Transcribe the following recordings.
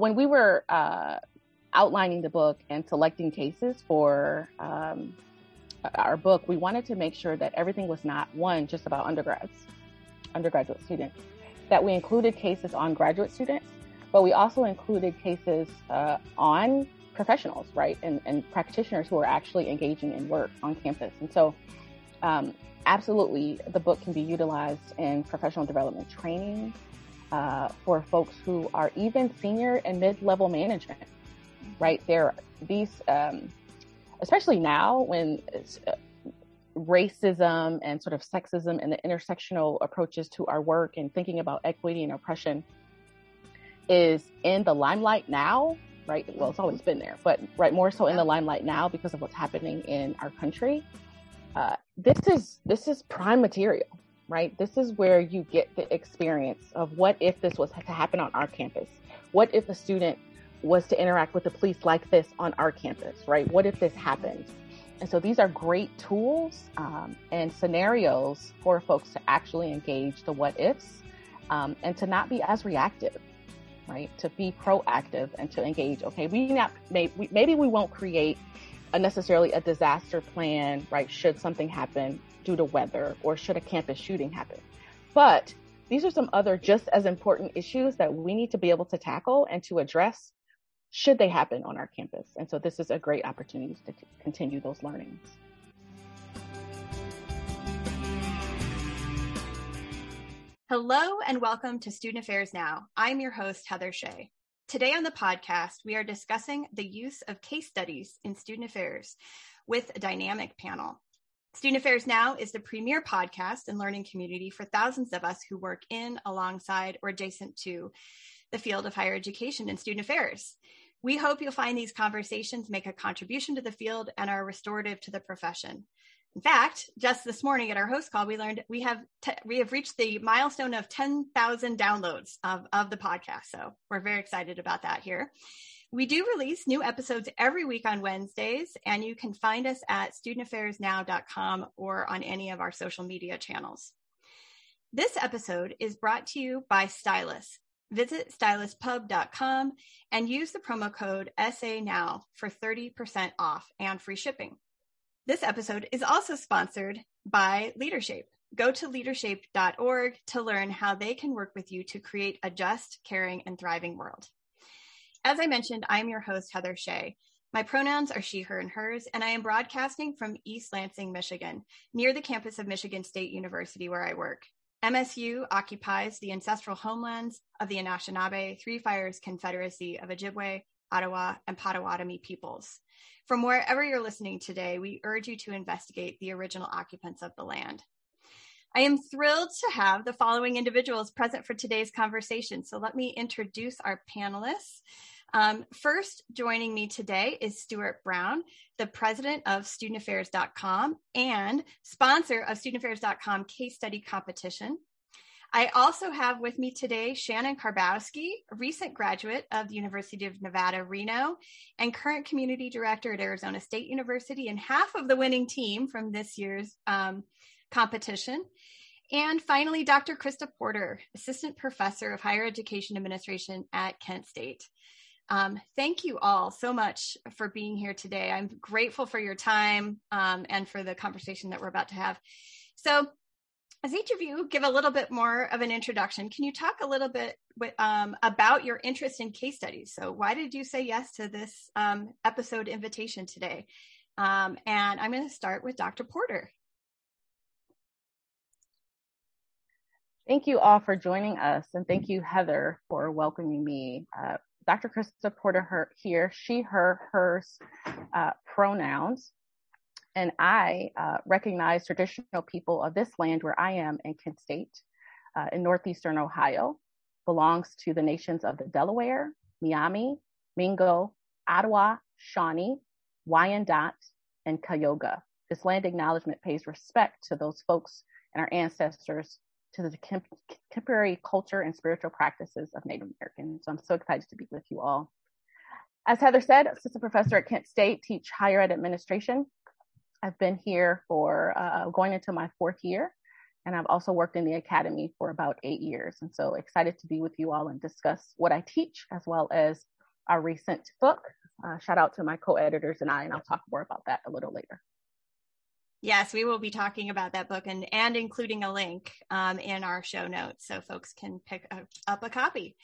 when we were uh, outlining the book and selecting cases for um, our book, we wanted to make sure that everything was not one just about undergrads, undergraduate students, that we included cases on graduate students, but we also included cases uh, on professionals, right, and, and, practitioners who are actually engaging in work on campus. And so, um, absolutely, the book can be utilized in professional development training uh, for folks who are even senior and mid-level management, right? There, these, um, especially now when uh, racism and sort of sexism and the intersectional approaches to our work and thinking about equity and oppression is in the limelight now, right? Well, it's always been there, but right more so in the limelight now because of what's happening in our country. Uh, this is this is prime material, right? This is where you get the experience of what if this was to happen on our campus? What if a student was to interact with the police like this on our campus, right? What if this happened? And so these are great tools um, and scenarios for folks to actually engage the what ifs um, and to not be as reactive, right? To be proactive and to engage. Okay, we not maybe, maybe we won't create a necessarily a disaster plan, right? Should something happen due to weather or should a campus shooting happen. But these are some other just as important issues that we need to be able to tackle and to address should they happen on our campus. And so this is a great opportunity to continue those learnings. Hello and welcome to Student Affairs Now. I'm your host, Heather Shea. Today on the podcast, we are discussing the use of case studies in student affairs with a dynamic panel. Student Affairs Now is the premier podcast and learning community for thousands of us who work in, alongside, or adjacent to the field of higher education and student affairs. We hope you'll find these conversations make a contribution to the field and are restorative to the profession. In fact, just this morning at our host call, we learned we have we have reached the milestone of 10,000 downloads of, of the podcast. So we're very excited about that here. We do release new episodes every week on Wednesdays, and you can find us at studentaffairsnow.com or on any of our social media channels. This episode is brought to you by Stylus. Visit styluspub.com and use the promo code SANOW for 30% off and free shipping. This episode is also sponsored by Leadershape. Go to leadershape.org to learn how they can work with you to create a just, caring, and thriving world. As I mentioned, I'm your host, Heather Shea. My pronouns are she, her, and hers, and I am broadcasting from East Lansing, Michigan, near the campus of Michigan State University, where I work. MSU occupies the ancestral homelands of the Anishinaabe Three Fires Confederacy of Ojibwe, Ottawa, and Potawatomi peoples. From wherever you're listening today, we urge you to investigate the original occupants of the land. I am thrilled to have the following individuals present for today's conversation. So let me introduce our panelists. Um, first, joining me today is Stuart Brown, the president of studentaffairs.com and sponsor of studentaffairs.com case study competition. I also have with me today Shannon Karbowski, recent graduate of the University of Nevada, Reno, and current community director at Arizona State University, and half of the winning team from this year's um, competition. And finally, Dr. Christa Porter, Assistant Professor of Higher Education Administration at Kent State. Um, thank you all so much for being here today. I'm grateful for your time um, and for the conversation that we're about to have. So, as each of you give a little bit more of an introduction, can you talk a little bit um, about your interest in case studies? So, why did you say yes to this um, episode invitation today? Um, and I'm going to start with Dr. Porter. Thank you all for joining us, and thank you, Heather, for welcoming me. Uh, Dr. Christa Porter her, here, she, her, hers uh, pronouns. And I uh, recognize traditional people of this land where I am in Kent State uh, in northeastern Ohio, belongs to the nations of the Delaware, Miami, Mingo, Ottawa, Shawnee, Wyandot, and Cayuga. This land acknowledgement pays respect to those folks and our ancestors to the contemporary culture and spiritual practices of Native Americans. So I'm so excited to be with you all. As Heather said, assistant professor at Kent State, teach higher ed administration. I've been here for uh, going into my fourth year And I've also worked in the academy for about eight years. And so excited to be with you all and discuss what I teach as well as our recent book. Uh, shout out to my co editors and I, and I'll talk more about that a little later. Yes, we will be talking about that book and, and including a link um, in our show notes so folks can pick a, up a copy.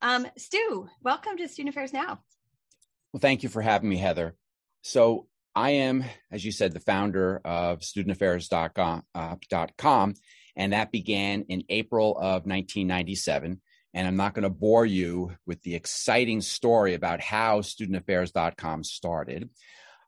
Um, Stu, welcome to Student Affairs Now. Well, thank you for having me, Heather. So, I am, as you said, the founder of studentaffairs.com, uh, and that began in April of 1997. And I'm not going to bore you with the exciting story about how studentaffairs.com started.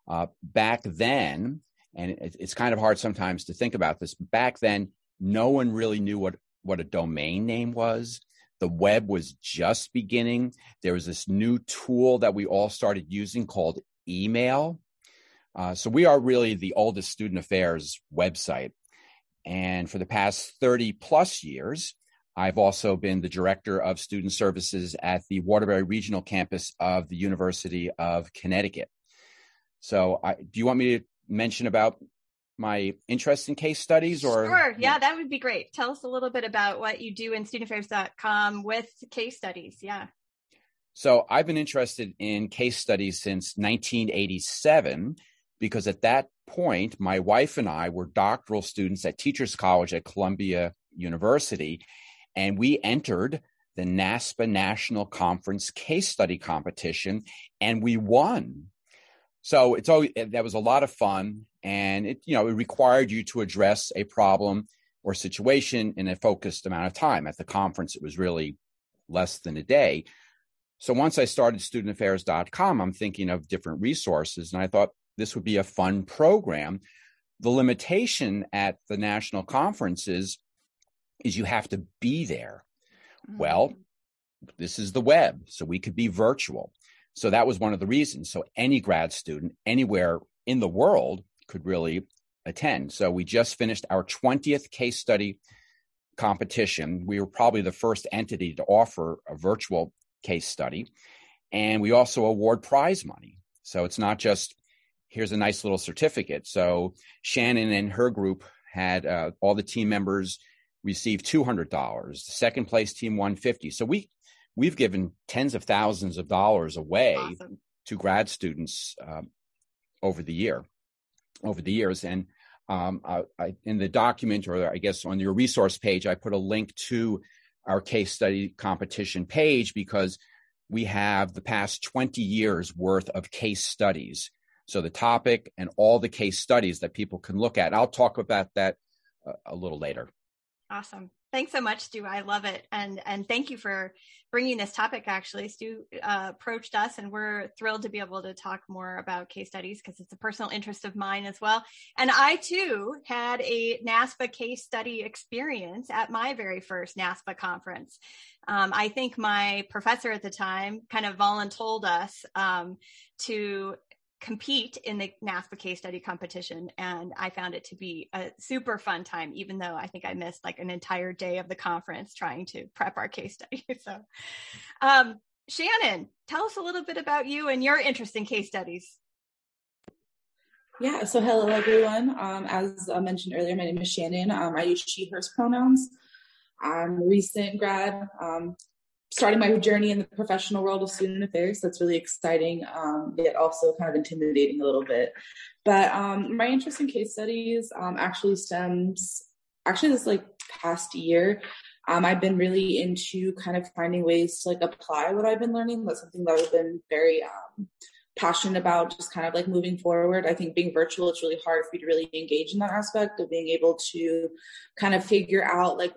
Uh, back then, and it, it's kind of hard sometimes to think about this, back then, no one really knew what, what a domain name was. The web was just beginning. There was this new tool that we all started using called email. Uh, so we are really the oldest student affairs website. And for the past 30 plus years, I've also been the director of student services at the Waterbury Regional Campus of the University of Connecticut. So, I, do you want me to mention about my interest in case studies or sure. Yeah that would be great. Tell us a little bit about what you do in studentaffairs.com with case studies. Yeah. So i've been interested in case studies since 1987 because at that point my wife and i were doctoral students at teachers college at columbia university and we entered the naspa national conference case study competition and we won so it's always that was a lot of fun, and it you know it required you to address a problem or situation in a focused amount of time. At the conference, it was really less than a day. So once I started studentaffairs.com, I'm thinking of different resources, and I thought this would be a fun program. The limitation at the national conferences is you have to be there. Mm-hmm. Well, this is the web, so we could be virtual. So that was one of the reasons. So any grad student anywhere in the world could really attend. So we just finished our 20th case study competition. We were probably the first entity to offer a virtual case study. And we also award prize money. So it's not just here's a nice little certificate. So Shannon and her group had uh, all the team members receive $200. The second place team 150. So we we've given tens of thousands of dollars away awesome. to grad students um, over the year, over the years. And um, I, I, in the document, or I guess on your resource page, I put a link to our case study competition page because we have the past 20 years worth of case studies. So the topic and all the case studies that people can look at. I'll talk about that uh, a little later. Awesome. Thanks so much, Stu. I love it, and and thank you for bringing this topic. Actually, Stu uh, approached us, and we're thrilled to be able to talk more about case studies because it's a personal interest of mine as well. And I too had a NASPA case study experience at my very first NASPA conference. Um, I think my professor at the time kind of voluntold us um, to compete in the NASPA case study competition. And I found it to be a super fun time, even though I think I missed like an entire day of the conference trying to prep our case study. so, um, Shannon, tell us a little bit about you and your interest in case studies. Yeah, so hello everyone. Um, as I mentioned earlier, my name is Shannon. Um, I use she, hers pronouns. I'm a recent grad, um, starting my journey in the professional world of student affairs. That's really exciting, um, yet also kind of intimidating a little bit. But um, my interest in case studies um, actually stems, actually, this like past year. Um, I've been really into kind of finding ways to like apply what I've been learning. That's something that I've been very um, passionate about, just kind of like moving forward. I think being virtual, it's really hard for you to really engage in that aspect of being able to kind of figure out like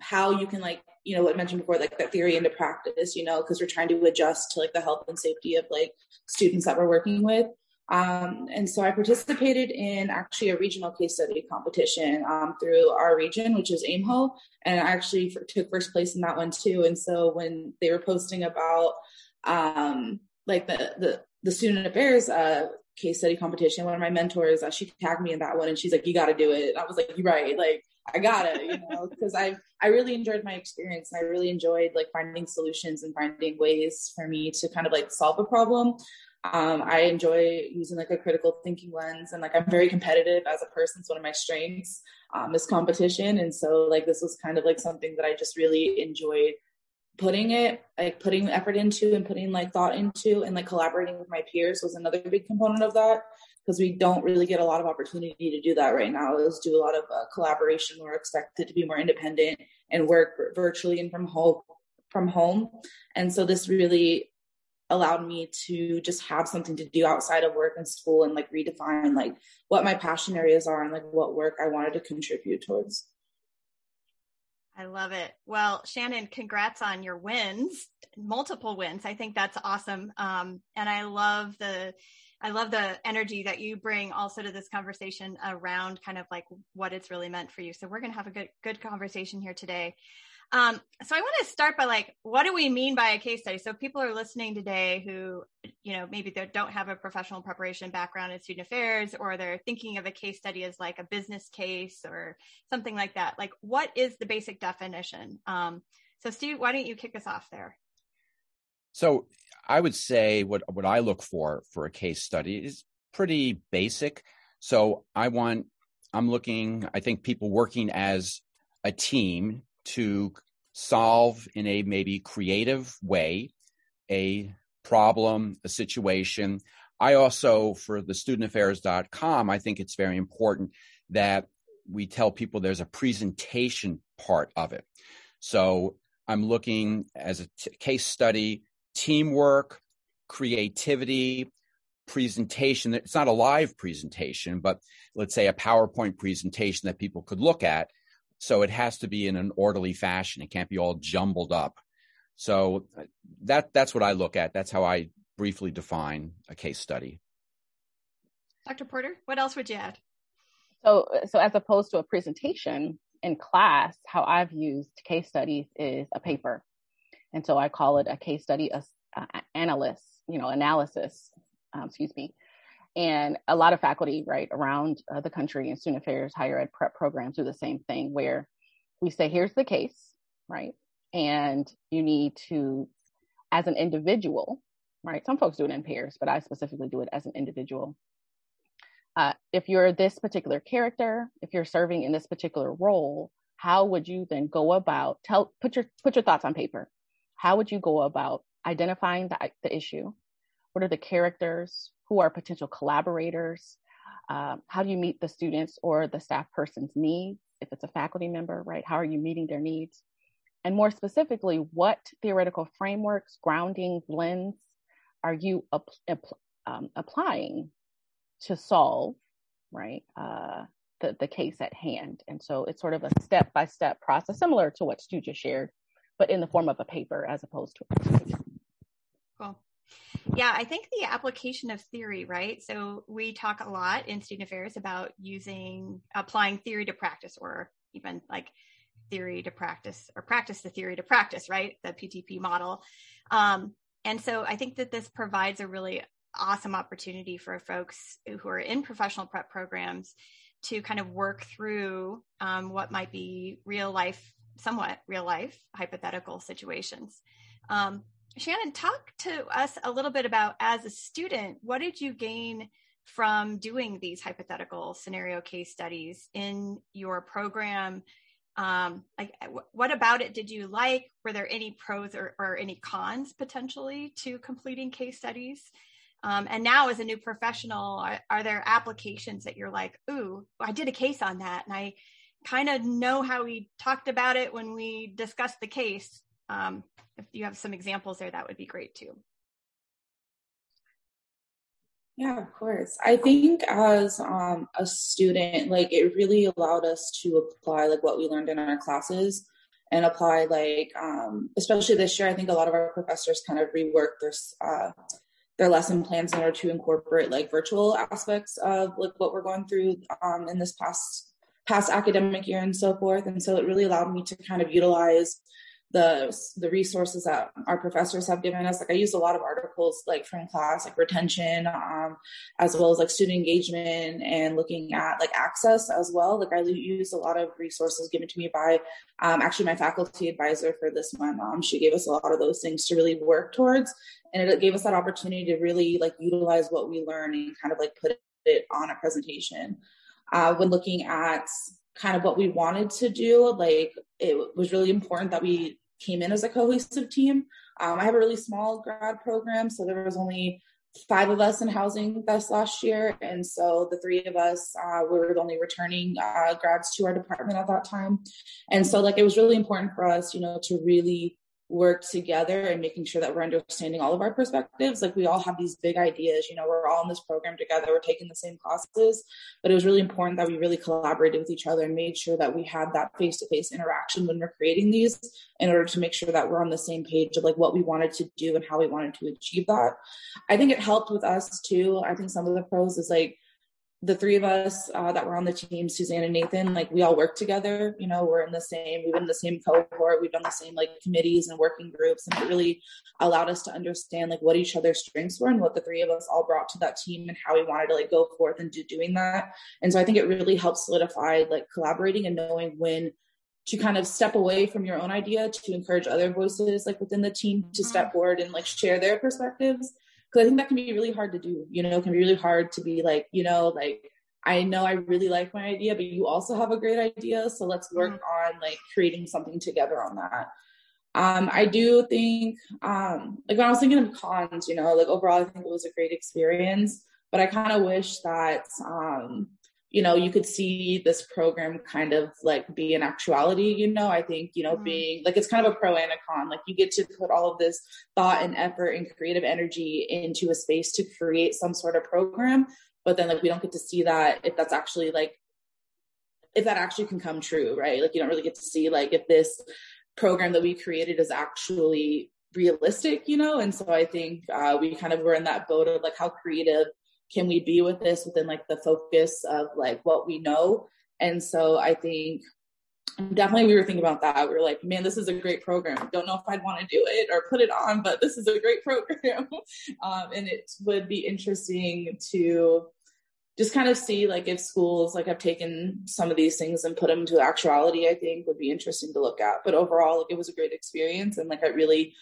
how you can like you know what I mentioned before, like that theory into practice, you know, because we're trying to adjust to like the health and safety of like students that we're working with. Um, and so I participated in actually a regional case study competition um, through our region, which is AIMHO, and I actually for, took first place in that one too. And so when they were posting about um, like the the the student affairs uh, case study competition, one of my mentors, uh, she tagged me in that one, and she's like, "You got to do it." I was like, "You're right." Like I got it, you know, because I I really enjoyed my experience and I really enjoyed like finding solutions and finding ways for me to kind of like solve a problem. Um, I enjoy using like a critical thinking lens and like I'm very competitive as a person. It's one of my strengths, um, is competition. And so like this was kind of like something that I just really enjoyed putting it, like putting effort into and putting like thought into and like collaborating with my peers was another big component of that because we don't really get a lot of opportunity to do that right now is do a lot of uh, collaboration we're expected to be more independent and work virtually and from home from home and so this really allowed me to just have something to do outside of work and school and like redefine like what my passion areas are and like what work I wanted to contribute towards. I love it. Well, Shannon, congrats on your wins, multiple wins. I think that's awesome. Um, and I love the I love the energy that you bring also to this conversation around kind of like what it's really meant for you. So we're going to have a good, good conversation here today. Um, so I want to start by like, what do we mean by a case study? So people are listening today who, you know, maybe they don't have a professional preparation background in student affairs, or they're thinking of a case study as like a business case or something like that. Like, what is the basic definition? Um, so Steve, why don't you kick us off there? So I would say what what I look for for a case study is pretty basic. So I want I'm looking I think people working as a team to solve in a maybe creative way a problem, a situation. I also for the studentaffairs.com I think it's very important that we tell people there's a presentation part of it. So I'm looking as a t- case study teamwork, creativity, presentation. It's not a live presentation, but let's say a PowerPoint presentation that people could look at. So it has to be in an orderly fashion. It can't be all jumbled up. So that that's what I look at. That's how I briefly define a case study. Dr. Porter, what else would you add? So so as opposed to a presentation in class, how I've used case studies is a paper. And so I call it a case study uh, analyst, you know, analysis, um, excuse me. And a lot of faculty, right, around uh, the country in student affairs, higher ed prep programs do the same thing where we say, here's the case, right? And you need to, as an individual, right? Some folks do it in pairs, but I specifically do it as an individual. Uh, if you're this particular character, if you're serving in this particular role, how would you then go about tell put your put your thoughts on paper how would you go about identifying the, the issue? What are the characters? Who are potential collaborators? Um, how do you meet the students or the staff person's needs? If it's a faculty member, right? How are you meeting their needs? And more specifically, what theoretical frameworks, grounding, blends are you um, applying to solve, right, uh, the, the case at hand? And so it's sort of a step by step process, similar to what Stu just shared but in the form of a paper as opposed to a. Cool. Yeah, I think the application of theory, right? So we talk a lot in student affairs about using applying theory to practice or even like theory to practice or practice the theory to practice, right? The PTP model. Um, and so I think that this provides a really awesome opportunity for folks who are in professional prep programs to kind of work through um, what might be real life somewhat real life hypothetical situations. Um, Shannon, talk to us a little bit about as a student, what did you gain from doing these hypothetical scenario case studies in your program? Um, like, what about it did you like? Were there any pros or, or any cons potentially to completing case studies? Um, and now, as a new professional, are, are, there applications that you're like, "Ooh, I did a case on that, and I kind of know how we talked about it when we discussed the case. Um, if you have some examples there, that would be great too. Yeah, of course. I think as um, a student, like it really allowed us to apply like what we learned in our classes and apply like, um, especially this year, I think a lot of our professors kind of reworked their uh, their lesson plans in order to incorporate like virtual aspects of like what we're going through um, in this past past academic year and so forth. And so it really allowed me to kind of utilize the the resources that our professors have given us. Like I used a lot of articles like from class, like retention, um, as well as like student engagement and looking at like access as well. Like I used a lot of resources given to me by um, actually my faculty advisor for this month. Um, she gave us a lot of those things to really work towards and it gave us that opportunity to really like utilize what we learned and kind of like put it on a presentation. Uh, when looking at kind of what we wanted to do, like it was really important that we came in as a cohesive team. Um, I have a really small grad program, so there was only five of us in housing this last year. And so the three of us uh, were the only returning uh, grads to our department at that time. And so, like, it was really important for us, you know, to really work together and making sure that we're understanding all of our perspectives. Like we all have these big ideas, you know, we're all in this program together, we're taking the same classes, but it was really important that we really collaborated with each other and made sure that we had that face-to-face interaction when we're creating these in order to make sure that we're on the same page of like what we wanted to do and how we wanted to achieve that. I think it helped with us too. I think some of the pros is like the three of us uh, that were on the team, Suzanne and Nathan, like we all work together. You know, we're in the same, we've been in the same cohort, we've done the same like committees and working groups, and it really allowed us to understand like what each other's strengths were and what the three of us all brought to that team and how we wanted to like go forth and do doing that. And so I think it really helps solidify like collaborating and knowing when to kind of step away from your own idea to encourage other voices like within the team to step mm-hmm. forward and like share their perspectives because I think that can be really hard to do. You know, it can be really hard to be like, you know, like I know I really like my idea, but you also have a great idea, so let's work mm-hmm. on like creating something together on that. Um, I do think, um, like when I was thinking of cons, you know, like overall, I think it was a great experience, but I kind of wish that, um, you know, you could see this program kind of like be an actuality, you know, I think, you know, mm-hmm. being like it's kind of a pro and a con. Like you get to put all of this thought and effort and creative energy into a space to create some sort of program. But then like we don't get to see that if that's actually like if that actually can come true, right? Like you don't really get to see like if this program that we created is actually realistic, you know? And so I think uh, we kind of were in that boat of like how creative can we be with this within like the focus of like what we know? And so i think definitely we were thinking about that. We were like man this is a great program. Don't know if i'd want to do it or put it on but this is a great program. Um, and it would be interesting to just kind of see like if schools like have taken some of these things and put them into actuality i think would be interesting to look at. But overall like it was a great experience and like i really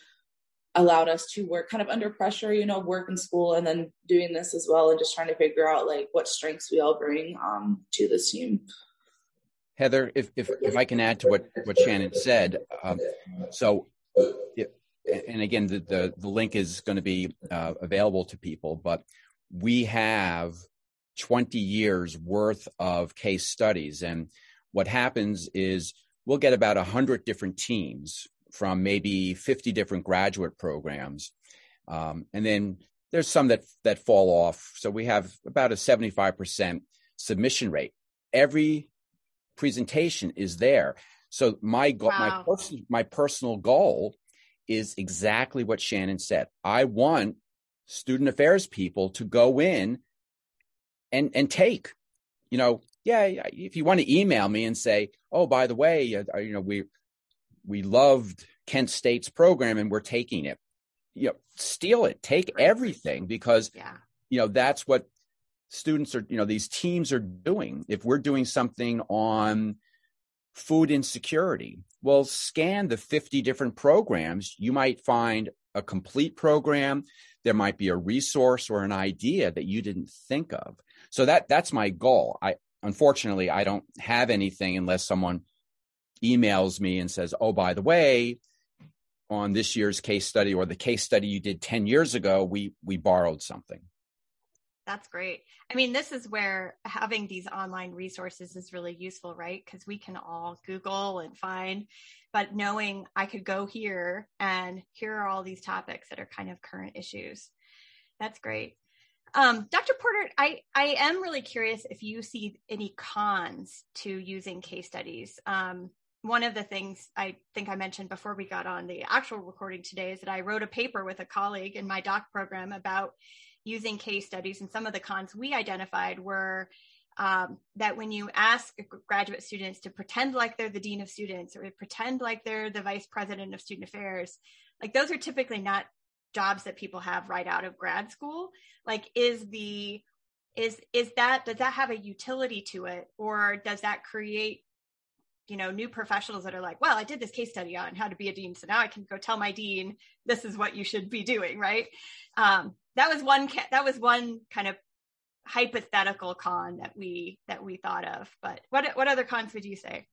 allowed us to work kind of under pressure, you know, work in school and then doing this as well and just trying to figure out like what strengths we all bring um, to this team. Heather, if, if, if I can add to what, what Shannon said, um, so, and again, the, the, the, link is going to be uh, available to people, but we have 20 years worth of case studies. And what happens is we'll get about 100 different teams from maybe 50 different graduate programs. Um, and then there's some that, that fall off. So we have about a 75% submission rate. Every presentation is there. So my goal, wow. my, pers- my personal goal is exactly what Shannon said. I want student affairs people to go in and, and take, you know, yeah, if you want to email me and say, oh, by the way, uh, you know, we, we loved Kent State's program and we're taking it. You know, steal it, take everything because yeah. you know that's what students are, you know, these teams are doing. If we're doing something on food insecurity, well, scan the 50 different programs. You might find a complete program. There might be a resource or an idea that you didn't think of. So that that's my goal. I unfortunately I don't have anything unless someone emails me and says, "Oh, by the way, on this year's case study or the case study you did 10 years ago, we we borrowed something." That's great. I mean, this is where having these online resources is really useful, right? Because we can all Google and find, but knowing I could go here and here are all these topics that are kind of current issues. That's great. Um, Dr. Porter, I, I am really curious if you see any cons to using case studies. Um, one of the things I think I mentioned before we got on the actual recording today is that I wrote a paper with a colleague in my doc program about using case studies. And some of the cons we identified were um, that when you ask graduate students to pretend like they're the dean of students or pretend like they're the vice president of student affairs, like those are typically not jobs that people have right out of grad school. Like, is the is is that does that have a utility to it or does that create you know new professionals that are like well i did this case study on how to be a dean so now i can go tell my dean this is what you should be doing right? Um, that was one ca- that was one kind of hypothetical con that we that we thought of but what what other cons would you say?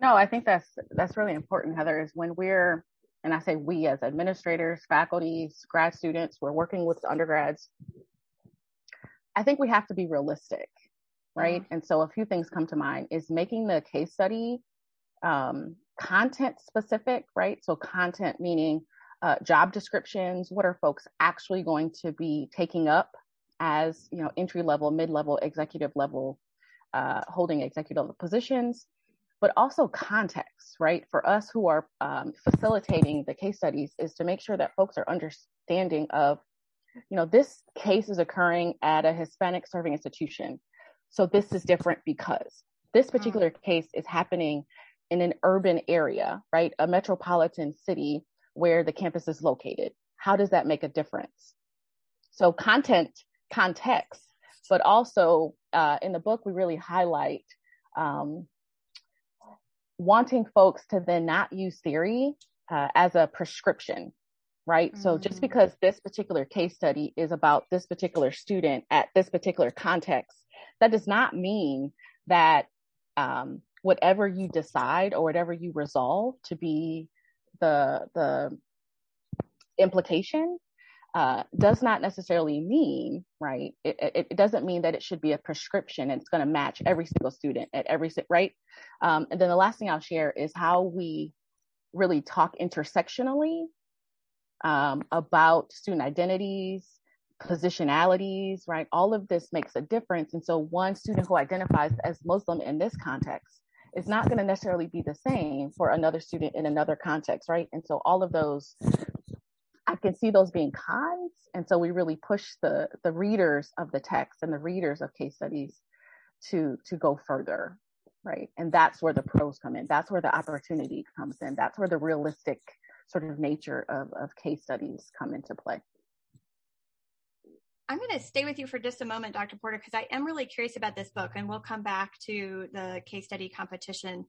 No i think that's that's really important heather is when we're and i say we as administrators faculties grad students we're working with undergrads i think we have to be realistic right? Mm-hmm. And so a few things come to mind is making the case study um, content specific, right? So content meaning uh, job descriptions. What are folks actually going to be taking up as you know entry level, mid level, executive level, uh, holding executive positions? But also context, right? For us who are um, facilitating the case studies, is to make sure that folks are understanding of, you know, this case is occurring at a Hispanic serving institution so this is different because this mm-hmm. particular case is happening in an urban area, right? A metropolitan city where the campus is located. How does that make a difference? So content, context, but also uh, in the book, we really highlight um, wanting folks to then not use theory uh, as a prescription, right? Mm-hmm. So just mm. because this particular case study is about this particular student at this particular context that does not mean that um, whatever you decide or whatever you resolve to be the the implication uh, does not necessarily mean right. It, it, it, doesn't mean that it should be a prescription and it's going to match every single student at every right. Um, and then the last thing I'll share is how we really talk intersectionally um, about student identities, positionalities, right? All of this makes a difference. And so one student who identifies as Muslim in this context is not going to necessarily be the same for another student in another context, right? And so all of those, I can see those being cons. And so we really push the the readers of the text and the readers of case studies to to go further, right? And that's where the pros come in. That's where the opportunity comes in. That's where the realistic sort of nature of, of case studies come into play. I'm going to stay with you for just a moment, Dr. Porter, because I am really curious about this book, and we'll come back to the case study competition.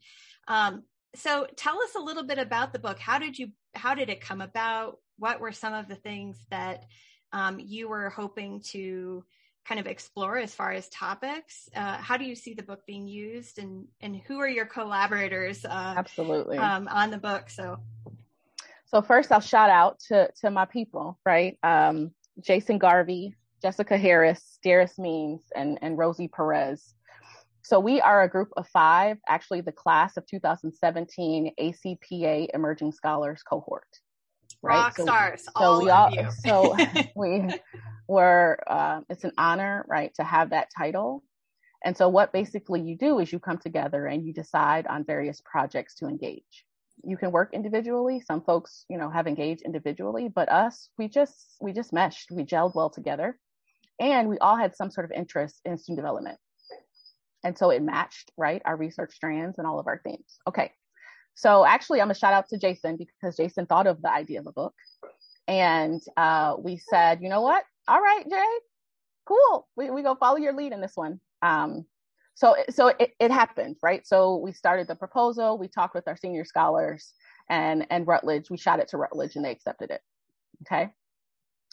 Um, so, tell us a little bit about the book. How did you? How did it come about? What were some of the things that um, you were hoping to kind of explore as far as topics? Uh, how do you see the book being used, and and who are your collaborators? Uh, Absolutely um, on the book. So, so first, I'll shout out to to my people, right? Um, Jason Garvey, Jessica Harris, Darris Means, and, and Rosie Perez. So we are a group of five, actually the class of 2017 ACPA Emerging Scholars cohort. Right? Rock so, stars. So all we all, so we were, uh, it's an honor, right, to have that title. And so what basically you do is you come together and you decide on various projects to engage you can work individually. Some folks, you know, have engaged individually, but us, we just we just meshed, we gelled well together, and we all had some sort of interest in student development, and so it matched right our research strands and all of our themes. Okay, so actually, I'm a shout out to Jason because Jason thought of the idea of a book, and uh, we said, you know what? All right, Jay, cool. We we go follow your lead in this one. Um, so so it, it happened right? So we started the proposal we talked with our senior scholars and and Routledge we shot it to Routledge and they accepted it okay?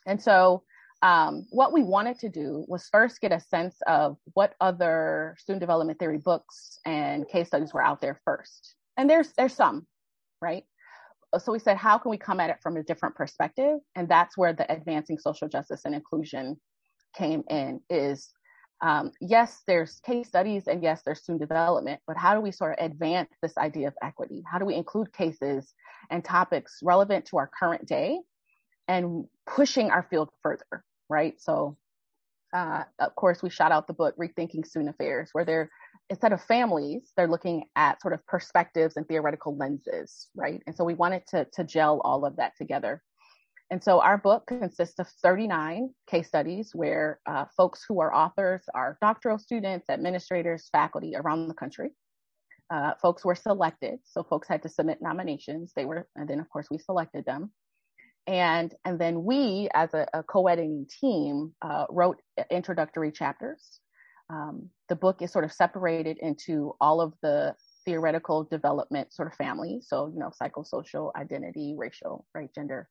And so um, what we wanted to do was first get a sense of what other student development theory books and case studies were out there first. And there's there's some right? So we said how can we come at it from a different perspective? And that's where the advancing social justice and inclusion came in is um, yes, there's case studies and yes, there's student development, but how do we sort of advance this idea of equity? How do we include cases and topics relevant to our current day and pushing our field further, right? So, uh, of course, we shot out the book Rethinking Student Affairs, where they're instead of families, they're looking at sort of perspectives and theoretical lenses, right? And so we wanted to to gel all of that together. And so our book consists of 39 case studies where uh, folks who are authors are doctoral students, administrators, faculty around the country. Uh, folks were selected, so folks had to submit nominations. They were, and then of course we selected them. And and then we, as a, a co-editing team, uh, wrote introductory chapters. Um, the book is sort of separated into all of the theoretical development sort of family. So, you know, psychosocial, identity, racial, right, gender.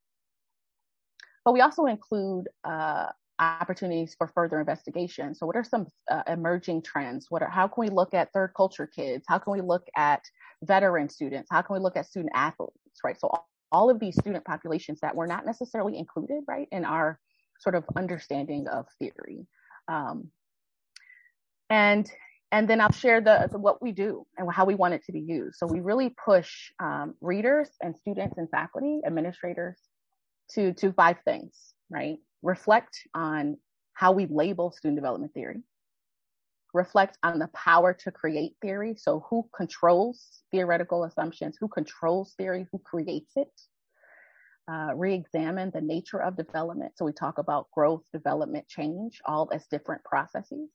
But we also include uh, opportunities for further investigation. So, what are some uh, emerging trends? What are how can we look at third culture kids? How can we look at veteran students? How can we look at student athletes? Right. So, all, all of these student populations that were not necessarily included, right, in our sort of understanding of theory. Um, and and then I'll share the, the, what we do and how we want it to be used. So we really push um, readers and students and faculty, administrators, to to five things, right? Reflect on how we label student development theory. Reflect on the power to create theory. So who controls theoretical assumptions? Who controls theory? Who creates it? Uh, re-examine the nature of development. So we talk about growth, development, change, all as different processes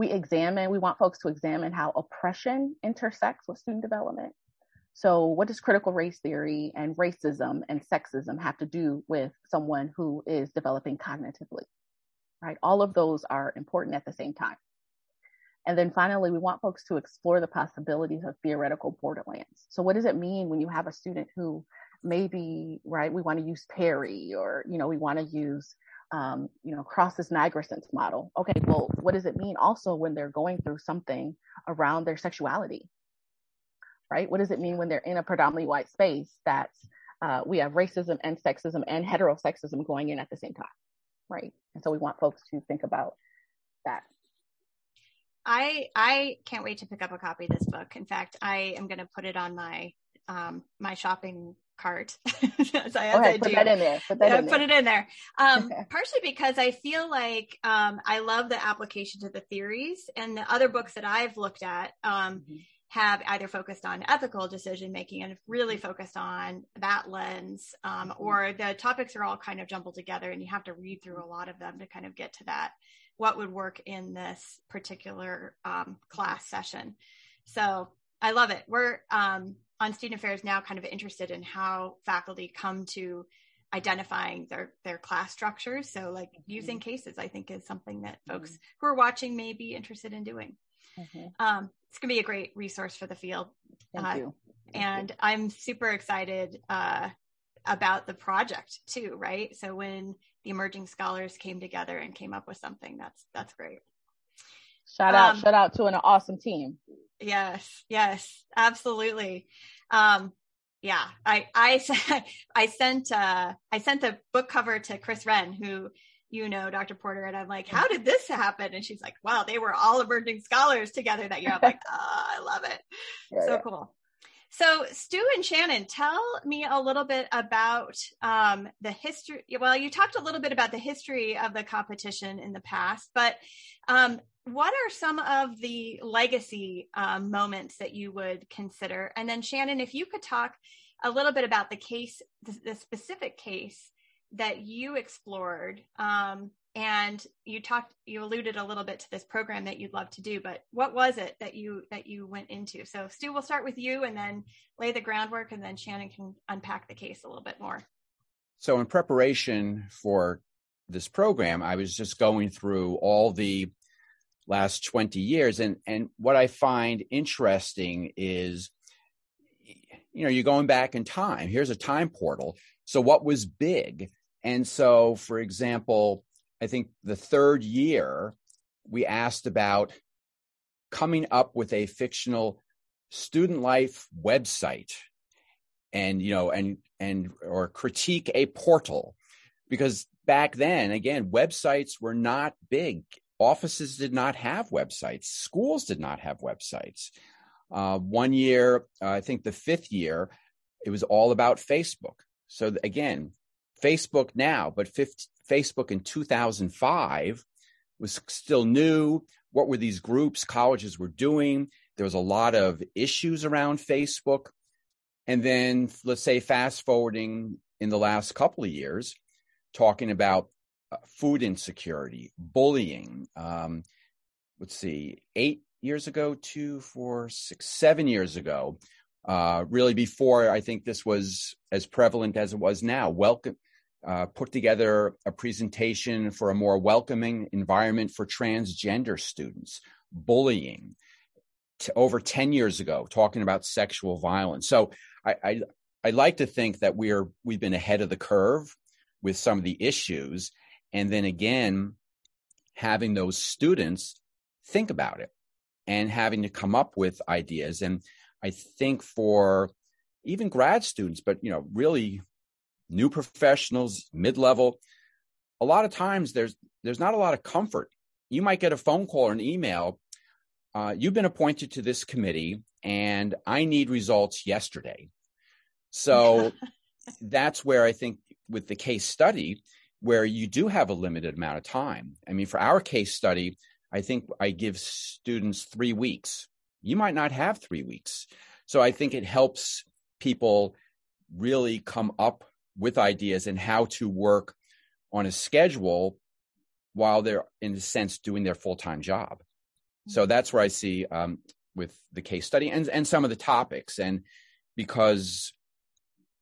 we examine, we want folks to examine how oppression intersects with student development. So, what does critical race theory and racism and sexism have to do with someone who is developing cognitively? Right? All of those are important at the same time. And then finally, we want folks to explore the possibilities of theoretical borderlands. So, what does it mean when you have a student who maybe, right, we want to use Perry or, you know, we want to use um, you know, Cross's Nigrescence model. Okay, well, what does it mean also when they're going through something around their sexuality? Right? What does it mean when they're in a predominantly white space that uh, we have racism and sexism and heterosexism going in at the same time? Right. And so we want folks to think about that. I I can't wait to pick up a copy of this book. In fact, I am going to put it on my um, my shopping cart. as I, okay, put do. that in there. Put yeah, in put it in there. Um, partially because I feel like um, I love the application to the theories, and the other books that I've looked at um, mm-hmm. Have either focused on ethical decision making and really focused on that lens, um, mm-hmm. or the topics are all kind of jumbled together, and you have to read through a lot of them to kind of get to that what would work in this particular um, class session. So I love it. We're um, on student affairs now kind of interested in how faculty come to identifying their their class structures so like mm-hmm. using cases i think is something that folks mm-hmm. who are watching may be interested in doing mm-hmm. um, it's going to be a great resource for the field Thank uh, you. Thank and you. i'm super excited uh, about the project too right so when the emerging scholars came together and came up with something that's that's great shout out um, shout out to an awesome team Yes, yes, absolutely. Um, yeah, I I I sent uh, I sent the book cover to Kris Renn, who you know, Dr. Porter, and I'm like, how did this happen? And she's like, wow, they were all emerging scholars together that year. I'm like, oh, I love it. Yeah, so yeah. cool. So, Stu and Shannon, tell me a little bit about um, the history. Well, you talked a little bit about the history of the competition in the past, but um, what are some of the legacy um, moments that you would consider? And then, Shannon, if you could talk a little bit about the case, the, the specific case that you explored, um, and you talked, you alluded a little bit to this program that you'd love to do, but what was it that you that you went into? So, Stu, we'll start with you, and then lay the groundwork, and then Shannon can unpack the case a little bit more. So, in preparation for this program, I was just going through all the last 20 years. And, and what I find interesting is, you know, you're going back in time. Here's a time portal. So what was big? And so, for example, I think the third year we asked about coming up with a fictional student life website and you know and and or critique a portal because back then again websites were not big offices did not have websites, schools did not have websites. Uh, one year, uh, I think the fifth year, it was all about Facebook. So again, Facebook now, but 50, Facebook in 2005 was still new. What were these groups colleges were doing? There was a lot of issues around Facebook. And then let's say fast forwarding in the last couple of years, talking about uh, food insecurity, bullying. Um, let's see, eight years ago, two, four, six, seven years ago, uh, really before I think this was as prevalent as it was now. Welcome, uh, put together a presentation for a more welcoming environment for transgender students, bullying. t- over 10 years ago talking about sexual violence. So I, I I like to think that we're we've been ahead of the curve with some of the issues, and then again, having those students think about it and having to come up with ideas. And I think for even grad students, but you know, really new professionals, mid level, a lot of times there's there's not a lot of comfort. You might get a phone call or an email. Uh, you've been appointed to this committee, and I need results yesterday. So that's where I think with the case study, where you do have a limited amount of time. I mean, for our case study, I think I give students three weeks. You might not have three weeks. So I think it helps people really come up with ideas and how to work on a schedule while they're, in a sense, doing their full time job. So that's where I see um, with the case study and, and some of the topics. And because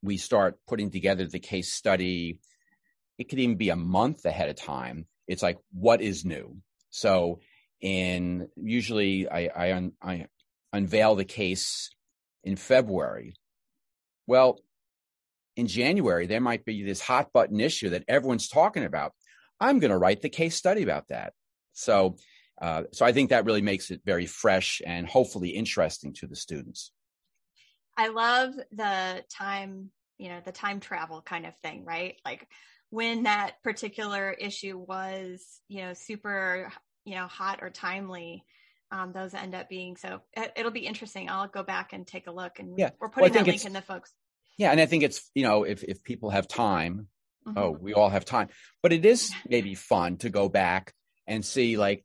we start putting together the case study, it could even be a month ahead of time. It's like, what is new? So, in usually I, I, un, I unveil the case in February. Well, in January, there might be this hot button issue that everyone's talking about. I'm going to write the case study about that. So, uh, so I think that really makes it very fresh and hopefully interesting to the students. I love the time, you know, the time travel kind of thing, right? Like when that particular issue was, you know, super, you know, hot or timely, um, those end up being. So it, will be interesting. I'll go back and take a look and yeah. we're putting well, that link in the folks. Yeah. And I think it's, you know, if, if people have time, mm-hmm. oh, we all have time, but it is maybe fun to go back and see like,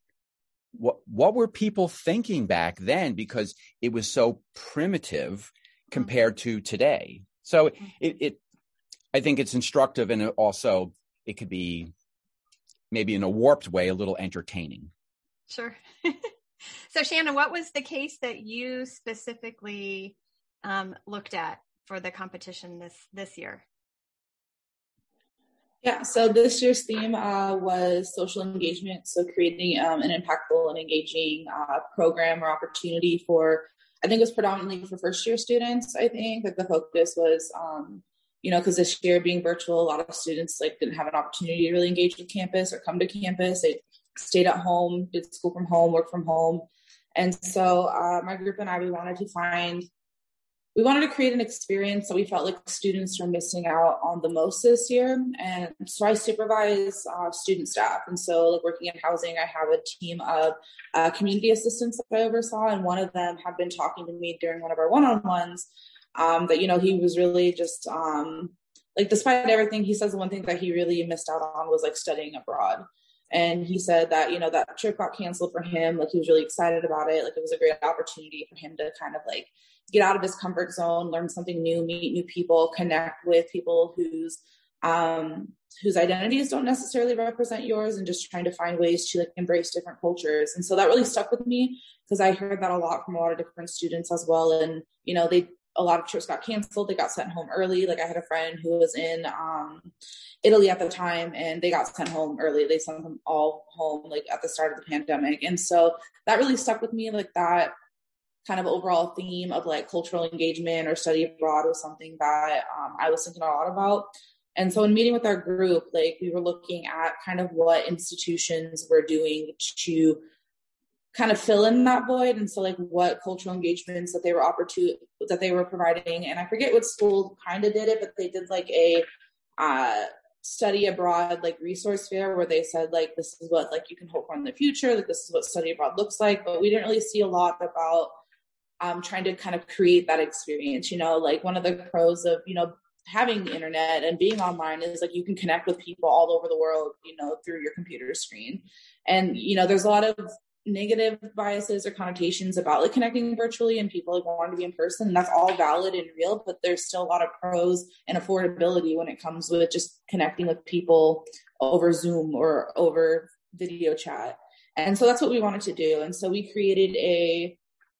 what what were people thinking back then because it was so primitive compared to today. So mm-hmm. it, it, I think it's instructive and also it could be maybe in a warped way, a little entertaining. Sure. so Shannon, what was the case that you specifically um, looked at for the competition this, this year? Yeah, so this year's theme uh, was social engagement. So creating um, an impactful and engaging uh, program or opportunity for I think it was predominantly for first year students. I think that the focus was, um, you know, because this year being virtual, a lot of students like didn't have an opportunity to really engage with campus or come to campus. They stayed at home, did school from home, work from home, and so uh, my group and I we wanted to find we wanted to create an experience that we felt like students were missing out on the most this year. And so I supervise uh, student staff. And so, like working in housing, I have a team of uh, community assistants that I oversaw. And one of them had been talking to me during one of our one on ones um, that, you know, he was really just um, like, despite everything, he says the one thing that he really missed out on was like studying abroad. And he said that, you know, that trip got canceled for him. Like he was really excited about it. Like it was a great opportunity for him to kind of like get out of his comfort zone, learn something new, meet new people, connect with people whose um, whose identities don't necessarily represent yours, and just trying to find ways to like embrace different cultures. And so that really stuck with me because I heard that a lot from a lot of different students as well. And you know, they a lot of trips got canceled. They got sent home early. Like I had a friend who was in um, Italy at the time, and they got sent home early. They sent them all home like at the start of the pandemic, and so that really stuck with me. Like that kind of overall theme of like cultural engagement or study abroad was something that um, I was thinking a lot about. And so, in meeting with our group, like we were looking at kind of what institutions were doing to kind of fill in that void. And so, like what cultural engagements that they were opportune that they were providing. And I forget what school kind of did it, but they did like a uh, study abroad like resource fair where they said like this is what like you can hope for in the future, like this is what study abroad looks like. But we didn't really see a lot about um, trying to kind of create that experience. You know, like one of the pros of, you know, having the internet and being online is like you can connect with people all over the world, you know, through your computer screen. And, you know, there's a lot of negative biases or connotations about like connecting virtually and people like wanting to be in person. And that's all valid and real, but there's still a lot of pros and affordability when it comes with just connecting with people over Zoom or over video chat. And so that's what we wanted to do. And so we created a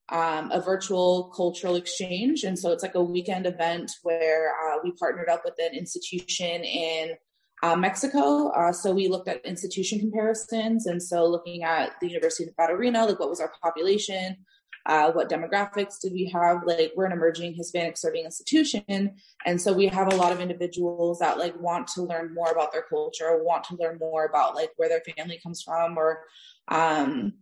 um, a virtual cultural exchange. And so it's like a weekend event where uh, we partnered up with an institution in uh, Mexico. Uh, so we looked at institution comparisons. And so looking at the University of Nevada, like what was our population, uh, what demographics did we have like we're an emerging hispanic serving institution and so we have a lot of individuals that like want to learn more about their culture want to learn more about like where their family comes from or um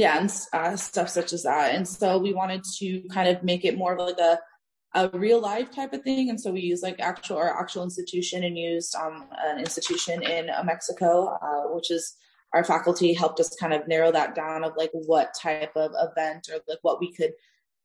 yeah and uh, stuff such as that and so we wanted to kind of make it more of like a a real life type of thing. And so we used like actual our actual institution and used um, an institution in uh, Mexico, uh, which is our faculty helped us kind of narrow that down of like what type of event or like what we could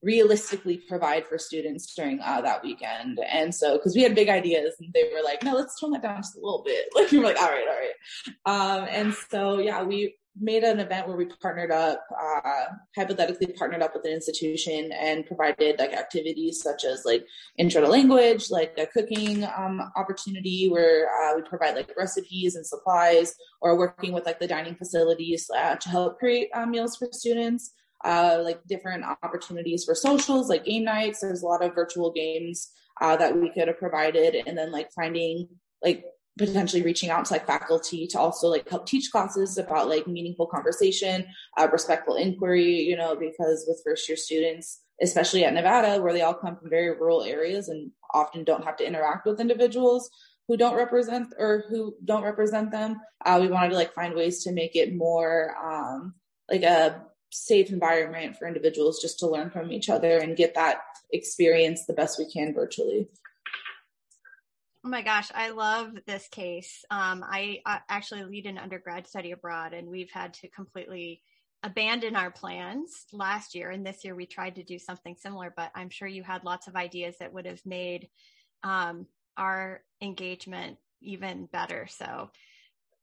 realistically provide for students during uh, that weekend. And so, because we had big ideas, and they were like, "No, let's tone that down just a little bit." Like we were like, "All right, all right." Um, and so, yeah, we made an event where we partnered up, uh, hypothetically partnered up with an institution and provided like activities such as like intro to language, like a cooking um, opportunity where uh, we provide like recipes and supplies, or working with like the dining facilities uh, to help create uh, meals for students. Uh, like different opportunities for socials, like game nights. There's a lot of virtual games uh, that we could have provided, and then like finding like potentially reaching out to like faculty to also like help teach classes about like meaningful conversation, uh, respectful inquiry, you know, because with first year students, especially at Nevada, where they all come from very rural areas and often don't have to interact with individuals who don't represent or who don't represent them, uh, we wanted to like find ways to make it more um, like a safe environment for individuals just to learn from each other and get that experience the best we can virtually. Oh my gosh, I love this case. Um, I, I, actually lead an undergrad study abroad, and we've had to completely abandon our plans last year. And this year we tried to do something similar, but I'm sure you had lots of ideas that would have made um, our engagement even better. So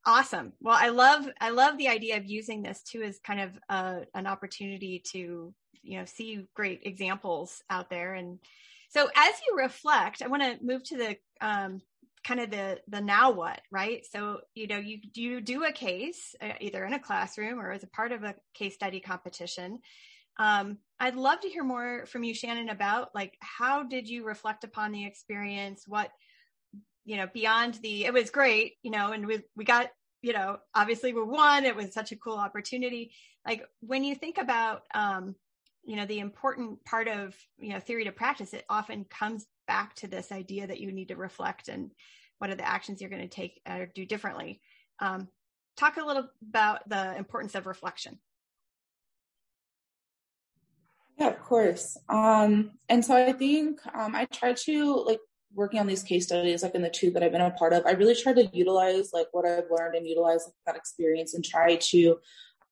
awesome. Well, I love I love the idea of using this too as kind of uh, an opportunity to you know see great examples out there and so as you reflect, I want to move to the um, kind of the the now what, right? So you know you you do a case uh, either in a classroom or as a part of a case study competition. Um, I'd love to hear more from you, Shannon, about like how did you reflect upon the experience? What you know beyond the it was great, you know, and we we got you know obviously we won. It was such a cool opportunity. Like when you think about um, you know the important part of you know theory to practice it often comes back to this idea that you need to reflect and what are the actions you're going to take or do differently. Um, talk a little about the importance of reflection. Yeah of course. Um, and so i think um, i try to like working on these case studies like in the two that i've been a part of i really try to utilize like what i've learned and utilize that experience and try to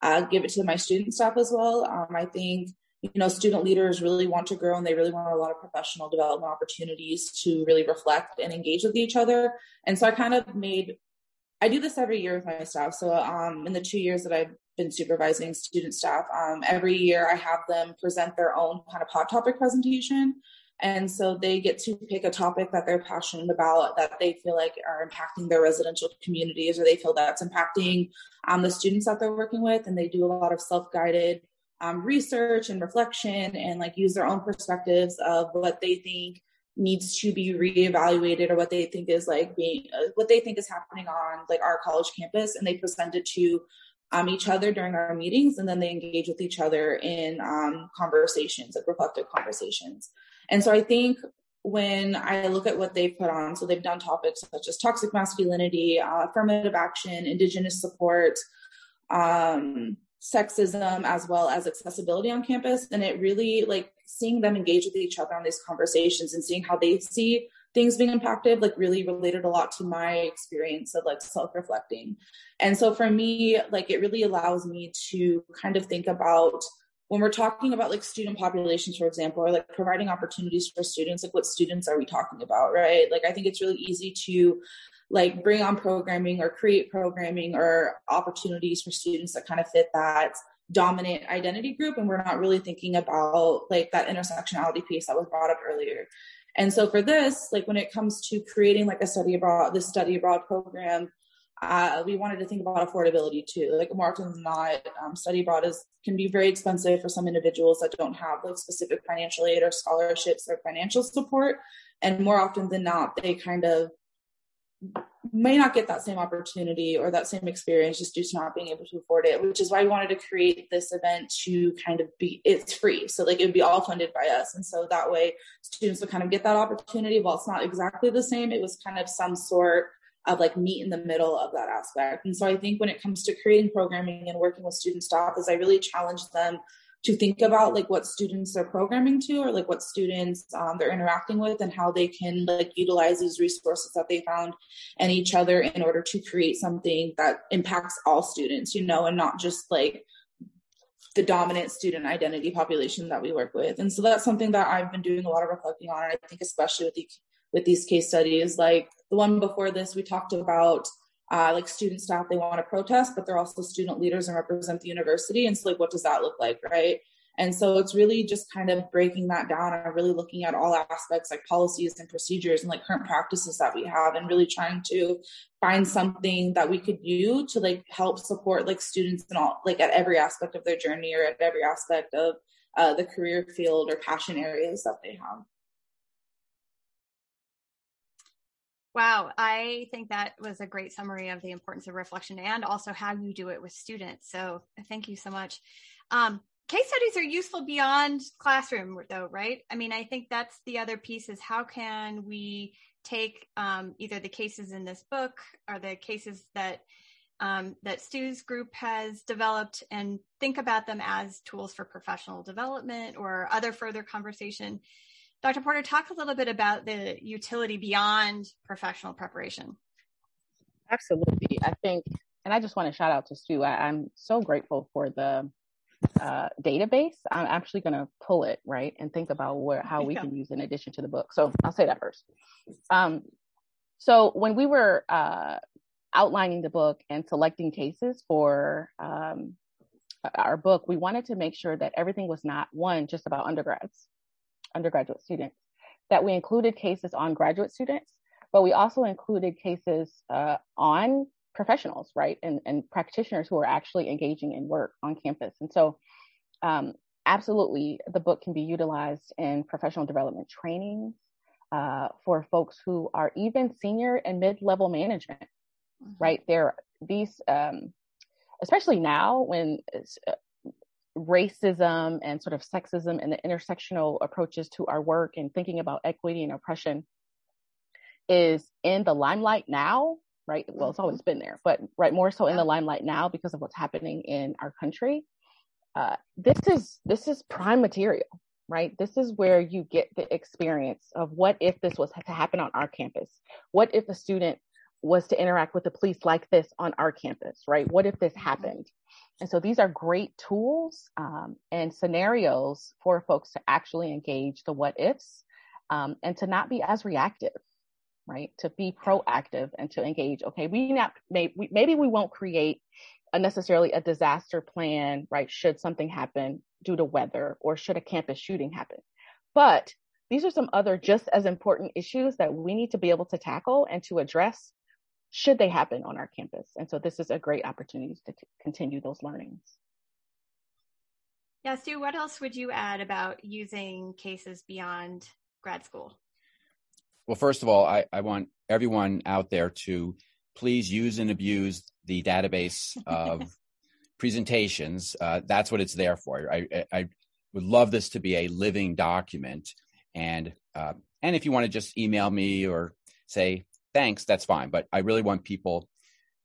uh, give it to my student staff as well. Um, i think you know student leaders really want to grow and they really want a lot of professional development opportunities to really reflect and engage with each other. And so i kind of made i do this every year with my staff. So um, in the two years that i've been supervising student staff um, every year i have them present their own kind of hot topic presentation. And so they get to pick a topic that they're passionate about that they feel like are impacting their residential communities or they feel that's impacting um, the students that they're working with. And they do a lot of self-guided um, research and reflection and like use their own perspectives of what they think needs to be reevaluated or what they think is like being uh, what they think is happening on like our college campus. And they present it to um, each other during our meetings and then they engage with each other in um, conversations like reflective conversations. And so i think when i look at what they've put on so they've done topics such as toxic masculinity uh, affirmative action indigenous support um, sexism as well as accessibility on campus. And it really like seeing them engage with each other on these conversations and seeing how they see things being impacted like really related a lot to my experience of like self-reflecting. And so for me like it really allows me to kind of think about when we're talking about like student populations for example or like providing opportunities for students like what students are we talking about right? Like i think it's really easy to like bring on programming or create programming or opportunities for students that kind of fit that dominant identity group and we're not really thinking about like that intersectionality piece that was brought up earlier. And so for this like when it comes to creating like a study abroad this study abroad program uh, we wanted to think about affordability too. Like more often than not um, study abroad is can be very expensive for some individuals that don't have like specific financial aid or scholarships or financial support. And more often than not they kind of may not get that same opportunity or that same experience just due to not being able to afford it which is why we wanted to create this event to kind of be it's free. So like it would be all funded by us. And so that way students would kind of get that opportunity. While it's not exactly the same it was kind of some sort of like meet in the middle of that aspect. And so i think when it comes to creating programming and working with student staff is i really challenge them to think about like what students they're programming to or like what students um, they're interacting with and how they can like utilize these resources that they found and each other in order to create something that impacts all students you know and not just like the dominant student identity population that we work with. And so that's something that i've been doing a lot of reflecting on and i think especially with the with these case studies. Like the one before this we talked about uh, like student staff they want to protest but they're also student leaders and represent the university. And so like what does that look like right? And so it's really just kind of breaking that down and really looking at all aspects like policies and procedures and like current practices that we have and really trying to find something that we could do to like help support like students and all like at every aspect of their journey or at every aspect of uh, the career field or passion areas that they have. Wow, I think that was a great summary of the importance of reflection and also how you do it with students. So thank you so much. Um, case studies are useful beyond classroom, though, right? I mean, I think that's the other piece is how can we take um, either the cases in this book or the cases that um, that Stu's group has developed and think about them as tools for professional development or other further conversation Dr. Porter, talk a little bit about the utility beyond professional preparation. Absolutely. I think, and I just want to shout out to Stu. I, am so grateful for the uh, database. I'm actually going to pull it, right, and think about where how we can use in addition to the book. So I'll say that first. Um, so when we were uh, outlining the book and selecting cases for um, our book, we wanted to make sure that everything was not one just about undergrads undergraduate students, that we included cases on graduate students, but we also included cases uh, on professionals, right, and, and practitioners who are actually engaging in work on campus. And so, um, absolutely, the book can be utilized in professional development trainings uh, for folks who are even senior and mid-level management, mm-hmm. right? There, these, um, especially now when uh, racism and sort of sexism and the intersectional approaches to our work and thinking about equity and oppression is in the limelight now, right? Well, it's always mm-hmm. been there, but right more so in the limelight now because of what's happening in our country. Uh, this is this is prime material, right? This is where you get the experience of what if this was to happen on our campus? What if a student was to interact with the police like this on our campus, right? What if this mm-hmm. happened? And so these are great tools um, and scenarios for folks to actually engage the what ifs um, and to not be as reactive, right? To be proactive and to engage. Okay, we not may, we, maybe we won't create a necessarily a disaster plan, right? Should something happen due to weather or should a campus shooting happen, but these are some other just as important issues that we need to be able to tackle and to address should they happen on our campus. And so this is a great opportunity to c- continue those learnings. Yeah, Stu, what else would you add about using cases beyond grad school? Well, first of all, I, I want everyone out there to please use and abuse the database of presentations. Uh, that's what it's there for. I, I, would love this to be a living document. And uh, and if you want to just email me or say, thanks, that's fine. But I really want people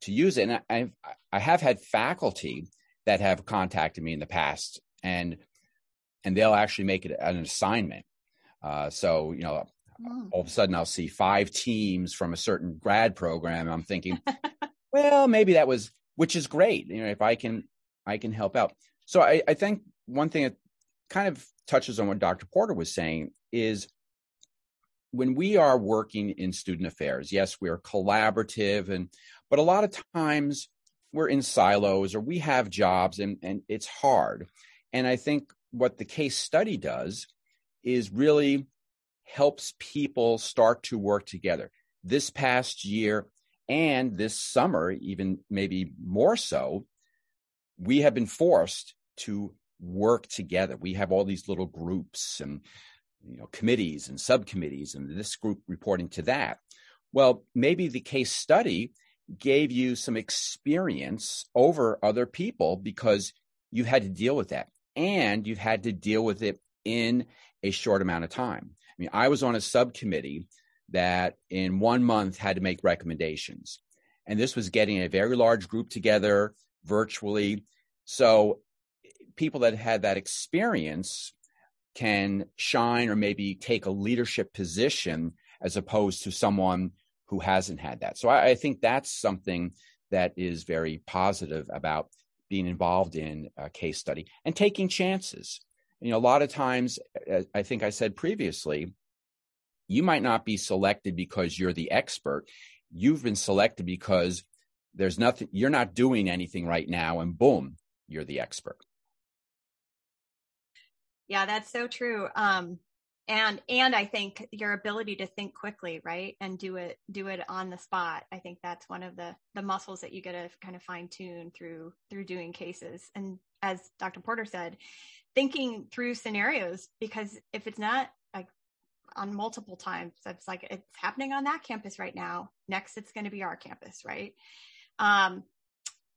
to use it. And I, I have had faculty that have contacted me in the past, and and they'll actually make it an assignment. Uh, so you know, mm. all of a sudden I'll see five teams from a certain grad program. I'm thinking, well, maybe that was, which is great. You know, if I can, I can help out. So I, I think one thing that kind of touches on what Dr. Porter was saying is when we are working in student affairs, yes, we're collaborative and but a lot of times we're in silos or we have jobs and, and it's hard. And I think what the case study does is really helps people start to work together. This past year and this summer, even maybe more so, we have been forced to work together. We have all these little groups and you know committees and subcommittees and this group reporting to that Well, maybe the case study gave you some experience over other people because you had to deal with that and you had to deal with it in a short amount of time. I mean, I was on a subcommittee that in one month had to make recommendations. And this was getting a very large group together virtually. So people that had that experience can shine or maybe take a leadership position as opposed to someone who hasn't had that. So I, I think that's something that is very positive about being involved in a case study and taking chances. You know, a lot of times, I think I said previously, you might not be selected because you're the expert. You've been selected because there's nothing, you're not doing anything right now, and boom, you're the expert. Yeah, that's so true. Um, and and I think your ability to think quickly, right, and do it do it on the spot. I think that's one of the the muscles that you get to kind of fine tune through through doing cases. And as Dr. Porter said, thinking through scenarios because if it's not like on multiple times, it's like it's happening on that campus right now. Next, it's going to be our campus, right? Um,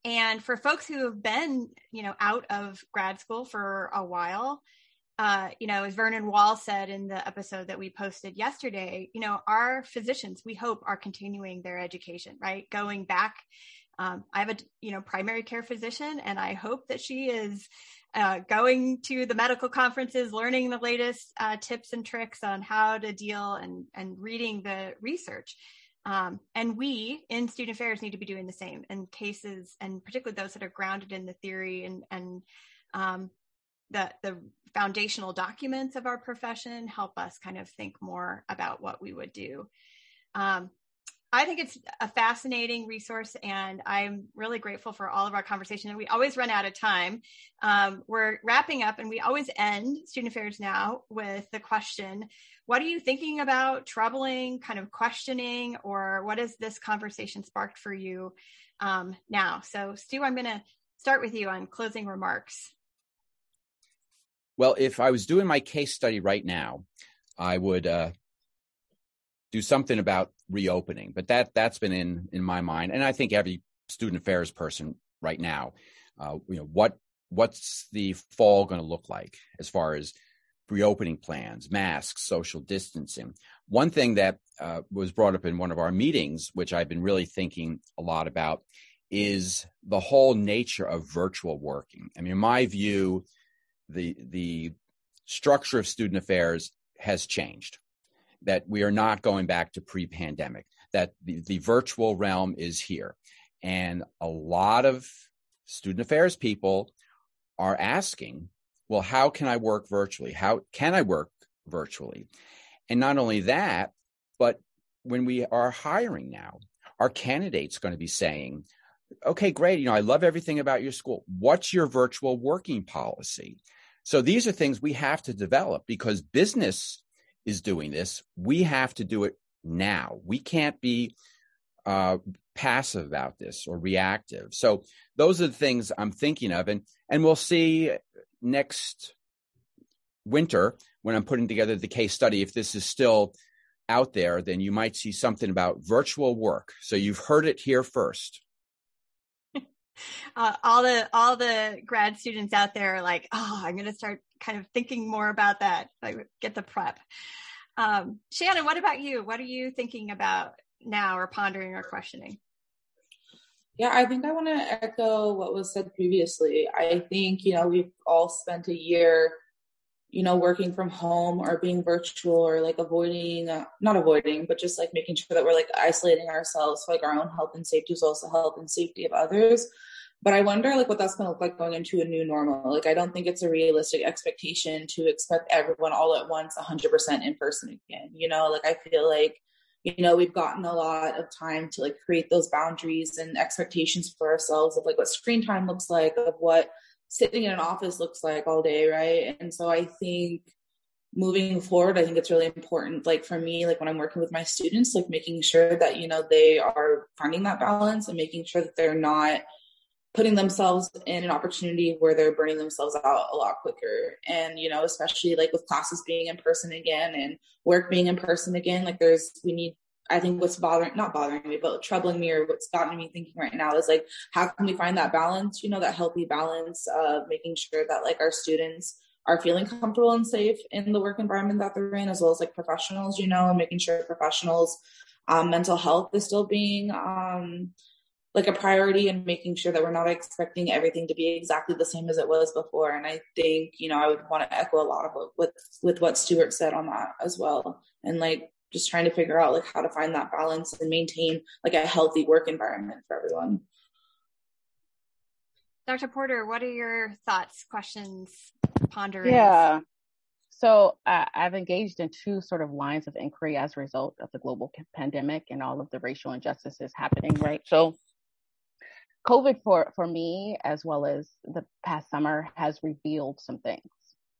and for folks who have been, you know, out of grad school for a while, uh, you know, as Vernon Wall said in the episode that we posted yesterday, you know, our physicians, we hope, are continuing their education, right? Going back. Um, I have a, you know, primary care physician, and I hope that she is uh, going to the medical conferences, learning the latest uh, tips and tricks on how to deal and and reading the research. Um, and we in student affairs need to be doing the same in cases, and particularly those that are grounded in the theory and and um, the the foundational documents of our profession help us kind of think more about what we would do. Um, I think it's a fascinating resource, and I'm really grateful for all of our conversation. And we always run out of time. Um, we're wrapping up, and we always end Student Affairs Now with the question What are you thinking about, troubling, kind of questioning, or what has this conversation sparked for you um, now? So, Stu, I'm going to start with you on closing remarks. Well, if I was doing my case study right now, I would uh, do something about reopening. But that that's been in in my mind, and I think every student affairs person right now, uh, you know, what what's the fall going to look like as far as reopening plans, masks, social distancing. One thing that uh, was brought up in one of our meetings, which I've been really thinking a lot about, is the whole nature of virtual working. I mean, in my view, the the structure of student affairs has changed. That we are not going back to pre-pandemic. That the, the virtual realm is here, and a lot of student affairs people are asking, well, how can I work virtually? How can I work virtually? And not only that, but when we are hiring now, our candidates going to be saying, okay, great. You know, I love everything about your school. What's your virtual working policy? So these are things we have to develop because business is doing this. We have to do it now. We can't be uh, passive about this or reactive. So those are the things I'm thinking of, and and we'll see next winter when I'm putting together the case study if this is still out there. Then you might see something about virtual work. So you've heard it here first uh, all the all the grad students out there are like, oh, I'm going to start kind of thinking more about that. Like, get the prep. Um, Shannon, what about you? What are you thinking about now, or pondering, or questioning? Yeah, I think I want to echo what was said previously. I think you know we've all spent a year you know, working from home or being virtual or like avoiding, uh, not avoiding, but just like making sure that we're like isolating ourselves like our own health and safety is also health and safety of others. But I wonder like what that's going to look like going into a new normal. Like, I don't think it's a realistic expectation to expect everyone all at once 100% in person again. You know, like I feel like, you know, we've gotten a lot of time to like create those boundaries and expectations for ourselves of like what screen time looks like, of what sitting in an office looks like all day, right? And so I think moving forward, I think it's really important, like for me, like when I'm working with my students, like making sure that, you know, they are finding that balance and making sure that they're not putting themselves in an opportunity where they're burning themselves out a lot quicker. And, you know, especially like with classes being in person again and work being in person again, like there's, we need I think what's bothering, not bothering me, but troubling me or what's gotten me thinking right now is like, how can we find that balance, you know, that healthy balance of making sure that like our students are feeling comfortable and safe in the work environment that they're in, as well as like professionals, you know, and making sure professionals' um, mental health is still being um, like a priority and making sure that we're not expecting everything to be exactly the same as it was before. And I think, you know, I would want to echo a lot of what, with, with what Stuart said on that as well. And like, just trying to figure out like how to find that balance and maintain like a healthy work environment for everyone. Dr. Porter, what are your thoughts, questions, ponderings? Yeah. So uh, I've engaged in two sort of lines of inquiry as a result of the global pandemic and all of the racial injustices happening, right? So COVID for, for me, as well as the past summer, has revealed some things,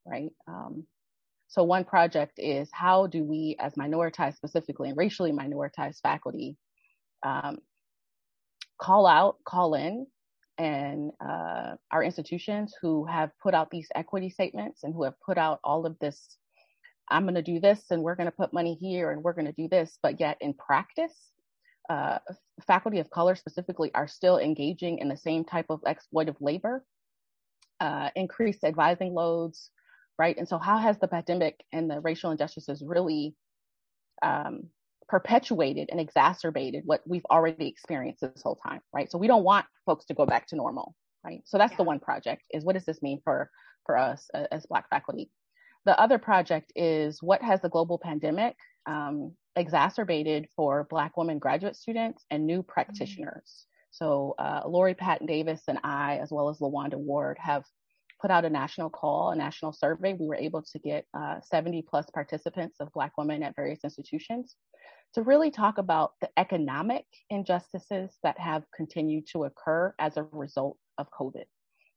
right? Um, so one project is how do we, as minoritized, specifically and racially minoritized faculty, um, call out, call in, and uh, our institutions who have put out these equity statements and who have put out all of this, I'm going to do this and we're going to put money here and we're going to do this, but yet in practice, uh, faculty of color specifically are still engaging in the same type of exploitive labor, uh, increased advising loads, right? And so, how has the pandemic and the racial injustices really um, perpetuated and exacerbated what we've already experienced this whole time, right? So, we don't want folks to go back to normal, right? So, that's yeah. the one project is what does this mean for for us as Black faculty? The other project is what has the global pandemic um, exacerbated for Black women graduate students and new mm-hmm. practitioners. Mm-hmm. So, uh, Lori Patton Davis and I, as well as LaWanda Ward, have put out a national call, a national survey. We were able to get uh, 70 plus participants of Black women at various institutions to really talk about the economic injustices that have continued to occur as a result of COVID,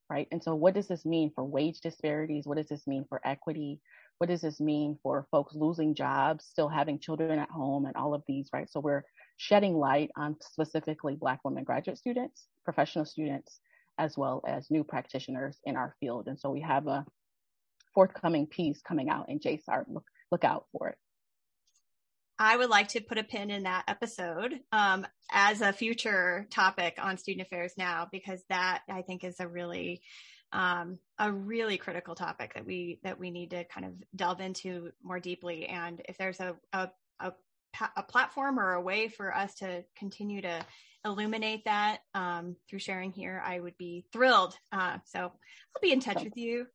right? And so, what does this mean for wage disparities? What does this mean for equity? What does this mean for folks losing jobs, still having children at home, and all of these, right? So, we're shedding light on specifically Black women graduate students, professional students, as well as new practitioners in our field. And so we have a forthcoming piece coming out in JSARP. Look, look out for it. I would like to put a pin in that episode um, as a future topic on student affairs now, because that I think is a really um, a really critical topic that we that we need to kind of delve into more deeply. And if there's a a, a, a platform or a way for us to continue to illuminate that um, through sharing here, I would be thrilled. Uh, so I'll be in touch with you.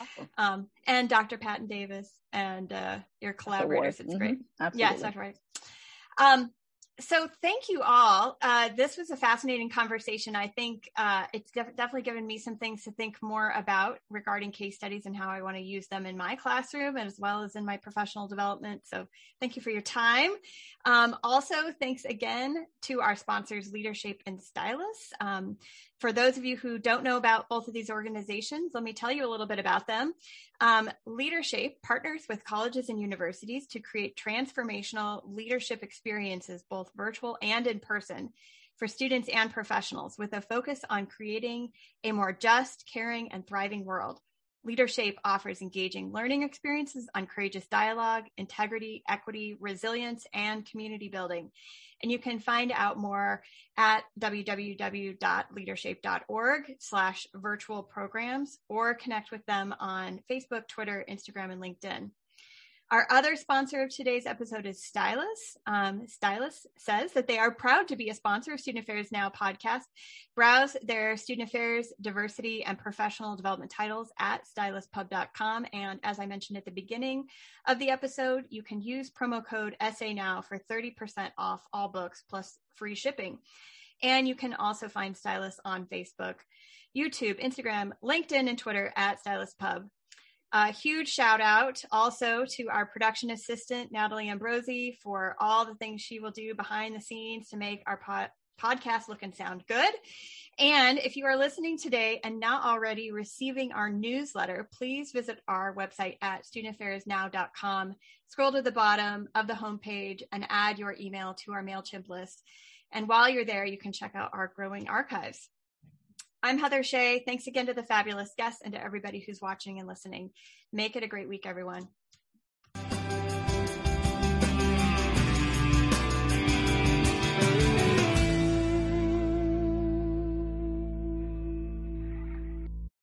Awesome. Um, and Dr. Patton Davis and uh, your collaborators. It's mm-hmm. great. Absolutely. Yes, that's right. Um, so thank you all. Uh, this was a fascinating conversation. I think uh, it's def- definitely given me some things to think more about regarding case studies and how I want to use them in my classroom as well as in my professional development. So thank you for your time. Um, also, thanks again to our sponsors, Leadershape and Stylus. Um, for those of you who don't know about both of these organizations, let me tell you a little bit about them. Um, Leadershape partners with colleges and universities to create transformational leadership experiences, both virtual and in person, for students and professionals, with a focus on creating a more just, caring, and thriving world. Leadershape offers engaging learning experiences on courageous dialogue, integrity, equity, resilience, and community building. And you can find out more at www.leadershape.org slash virtual programs or connect with them on Facebook, Twitter, Instagram, and LinkedIn. Our other sponsor of today's episode is Stylus. Um, Stylus says that they are proud to be a sponsor of Student Affairs Now podcast. Browse their student affairs, diversity, and professional development titles at styluspub.com. And as I mentioned at the beginning of the episode, you can use promo code SA Now for 30% off all books plus free shipping. And you can also find Stylus on Facebook, YouTube, Instagram, LinkedIn, and Twitter at Stylus Pub. A huge shout out also to our production assistant, Natalie Ambrosi, for all the things she will do behind the scenes to make our pod- podcast look and sound good. And if you are listening today and not already receiving our newsletter, please visit our website at studentaffairsnow.com. Scroll to the bottom of the homepage and add your email to our MailChimp list. And while you're there, you can check out our growing archives. I'm Heather Shea. Thanks again to the fabulous guests and to everybody who's watching and listening. Make it a great week, everyone.